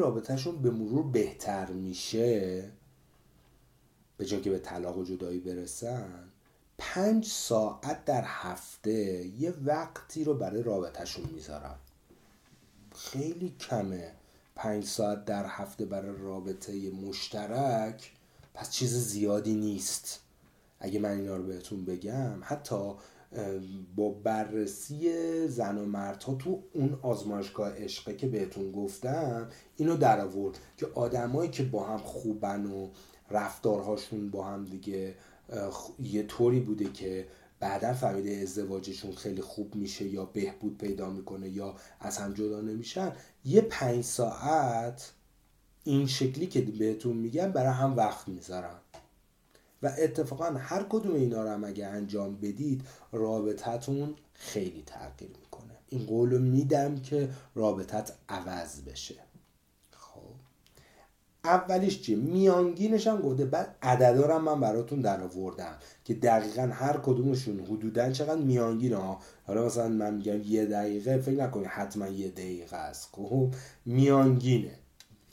رابطهشون به مرور بهتر میشه به جای که به طلاق و جدایی برسن پنج ساعت در هفته یه وقتی رو برای رابطهشون می‌ذارن. خیلی کمه. پنج ساعت در هفته برای رابطه مشترک پس چیز زیادی نیست. اگه من اینا رو بهتون بگم حتی با بررسی زن و مردها تو اون آزمایشگاه عشقه که بهتون گفتم اینو در آورد که آدمایی که با هم خوبن و رفتارهاشون با هم دیگه یه طوری بوده که بعدا فهمیده ازدواجشون خیلی خوب میشه یا بهبود پیدا می‌کنه یا از هم جدا نمیشن یه پنج ساعت این شکلی که بهتون میگم برای هم وقت می‌ذارن. و اتفاقا هر کدوم اینا رو هم اگه انجام بدید رابطتون خیلی تغییر می‌کنه. این قول میدم که رابطت عوض بشه. اولیش چیه میانگینش هم گفته بعد عددارم من براتون در آوردم که دقیقا هر کدومشون حدودا چقدر میانگین ها. حالا مثلا من میگم یه دقیقه فکر نکنید حتما یه دقیقه است. خب. میانگینه.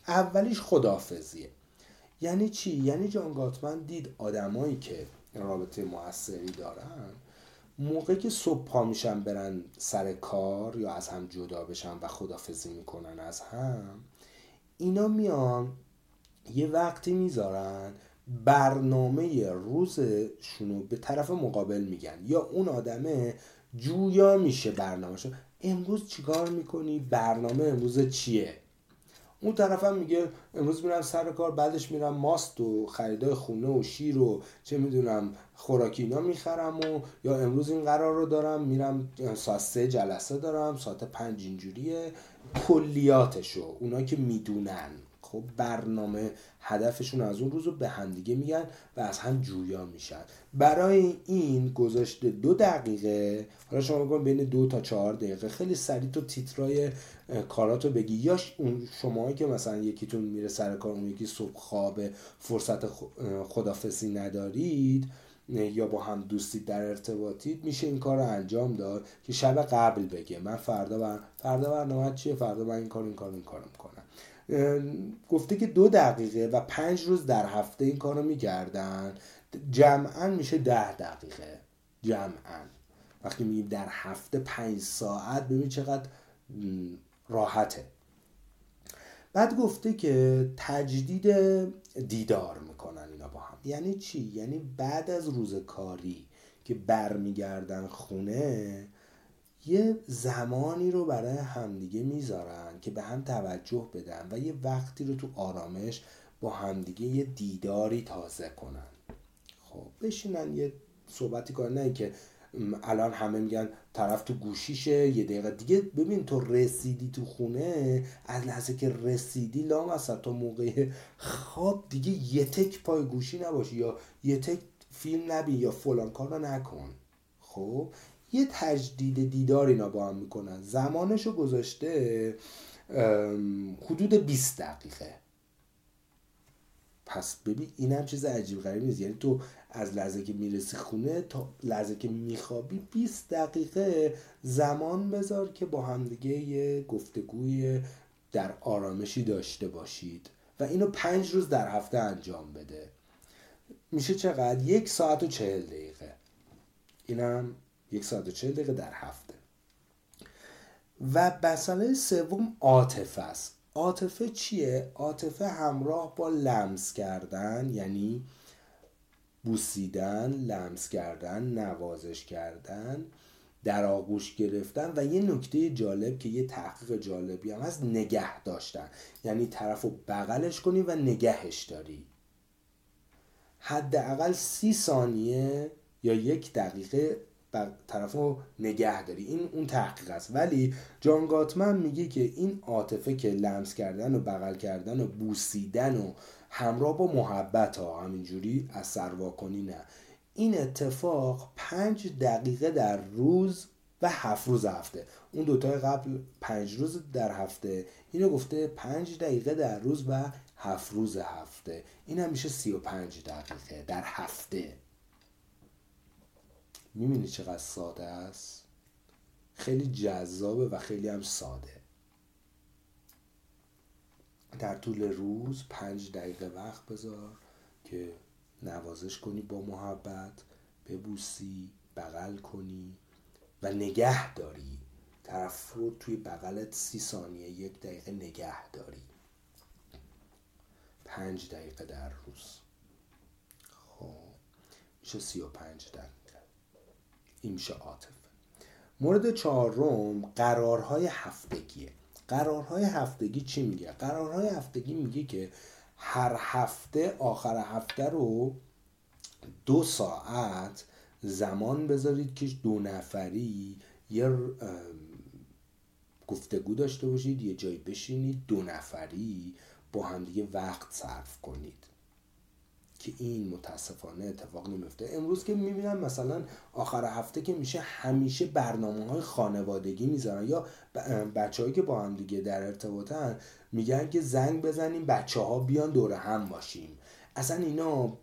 اولیش خدافزیه یعنی چی؟ یعنی جان گاتمن دید آدمایی که رابطه موثری دارن موقعی که صبح پا میشن برن سر کار یا از هم جدا بشن و خدافزی می‌کنن از هم اینا میان یه وقتی می‌ذارن برنامه روزشونو به طرف مقابل میگن. یا اون آدمه جویا میشه برنامهشو. امروز چیکار می‌کنی؟ برنامه امروز چیه؟ اون طرف هم میگه امروز میرم سر کار بعدش میرم ماست و خریدای خونه و شیر و چه می‌دونم خوراکی اینا می‌خرم و یا امروز این قرار رو دارم میرم ساعت سه جلسه دارم ساعت پنج اینجوریه. کلیاتشو اونا که می‌دونن. خب برنامه هدفشون از اون روز رو به همدیگه میگن و از هم جویا میشن. برای این گذاشته دو دقیقه حالا شما بگم بین دو تا چهار دقیقه خیلی سریع تو تیترای کاراتو بگی. یا اون شما که مثلا یکیتون میره سر کار اون یکی صبح خوابه فرصت خدافسی ندارید یا با هم دوستید در ارتباطید میشه این کار رو انجام داد که شب قبل بگه. من فردا بر... فردا برنامه چیه؟ فردا من این کار این کار این کار می‌کنم. گفته که دو دقیقه و پنج روز در هفته این کارو میگردن جمعا میشه ده دقیقه. جمعا. وقتی میگیم در هفته پنج ساعت ببین چقدر راحته. بعد گفته که تجدید دیدار می‌کنن اینا با هم. یعنی چی؟ یعنی بعد از روز کاری که برمیگردن خونه یه زمانی رو برای همدیگه می‌ذارن که به هم توجه بدن و یه وقتی رو تو آرامش با همدیگه یه دیداری تازه کنن. خب بشینن یه صحبتی کنن. نه که الان همه میگن طرف تو گوشیشه یه دقیقه دیگه ببین تو رسیدی تو خونه از لحظه که رسیدی لام اصلا تا موقع خواب دیگه یه تک پای گوشی نباشی یا یه تک فیلم نبی یا فلان کار رو نکن. خب یه تجدید دیدار اینا با هم می‌کنن. زمانش رو گذاشته حدود 20 دقیقه. پس ببین این هم چیز عجیب غریب نیست. یعنی تو از لحظه که می‌رسی خونه تا لحظه که میخوابی 20 دقیقه زمان بذار که با همدیگه یه گفتگوی در آرامشی داشته باشید. و اینو پنج روز در هفته انجام بده. میشه چقدر؟ یک ساعت و چهل دقیقه. اینم یک ساعت و چهل دقیقه در هفته. و مسئله سوم عاطفه است. عاطفه چیه؟ عاطفه همراه با لمس کردن یعنی بوسیدن لمس کردن نوازش کردن در آغوش گرفتن و یه نکته جالب که یه تحقیق جالبی هم هست نگه داشتن. یعنی طرف رو بغلش کنی و نگهش داری. حداقل سی ثانیه یا یک دقیقه طرف رو نگه داری. این اون تحقیق است. ولی جان گاتمن میگه که این عاطفه که لمس کردن و بغل کردن و بوسیدن و همراه با محبت ها همینجوری از سروا کنی نه. این اتفاق پنج دقیقه در روز و هفت روز هفته. اون دوتای قبل پنج روز در هفته. اینو گفته پنج دقیقه در روز و هفت روز هفته. این هم میشه سی و پنج دقیقه در هفته. می‌بینی چقدر ساده است؟ خیلی جذابه و خیلی هم ساده. در طول روز پنج دقیقه وقت بذار که نوازش کنی با محبت ببوسی بغل کنی و نگه داری. طرف رو توی بغلت سی ثانیه یک دقیقه نگه داری. پنج دقیقه در روز. خب میشه سی و پنج دقیقه. این میشه عاطفه مورد چهارم قرارهای هفتگیه. قرارهای هفتگی چی میگه؟ قرارهای هفتگی میگه که هر هفته آخر هفته رو دو ساعت زمان بذارید که دو نفری یه گفتگو داشته باشید یه جایی بشینید دو نفری با همدیگه وقت صرف کنید. که این متاسفانه اتفاق نمیفته امروز که می‌بینم مثلا آخر هفته که میشه همیشه برنامه های خانوادگی می‌ذارن یا بچههایی که با هم دیگه در ارتباطن میگن که زنگ بزنیم بچه ها بیان دور هم باشیم. اصلا اینا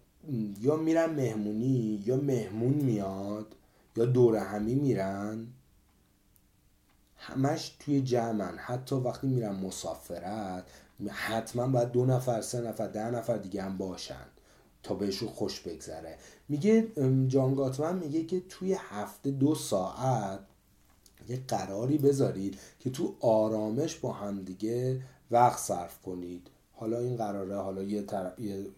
یا میرن مهمونی یا مهمون میاد یا دور همی میرن. همش توی جمعن. حتی وقتی میرن مسافرت حتما باید دو نفر سه نفر ده نفر دیگه هم باشن. تا بهشون خوش بگذره. میگه جان گاتمن میگه که توی هفته دو ساعت یه قراری بذارید که تو آرامش با همدیگه وقت صرف کنید. حالا این قراره حالا یه,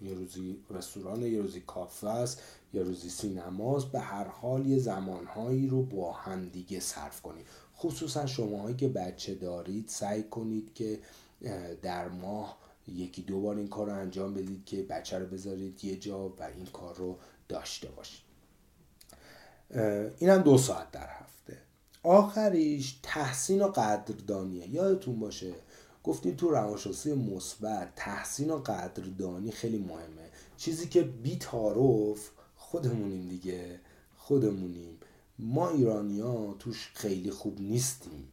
یه... روزی رستوران یه روزی کافه است یه روزی سینماست به هر حال یه زمانهایی رو با همدیگه صرف کنید. خصوصا شماهایی که بچه دارید سعی کنید که در ماه یکی دو بار این کار رو انجام بدید که بچه رو بذارید یه جا و این کار رو داشته باشید. این هم دو ساعت در هفته. آخریش تحسین و قدردانیه. یادتون باشه گفتیم تو روانشناسی مثبت تحسین و قدردانی خیلی مهمه. چیزی که بی تعارف خودمونیم دیگه خودمونیم. ما ایرانیا توش خیلی خوب نیستیم.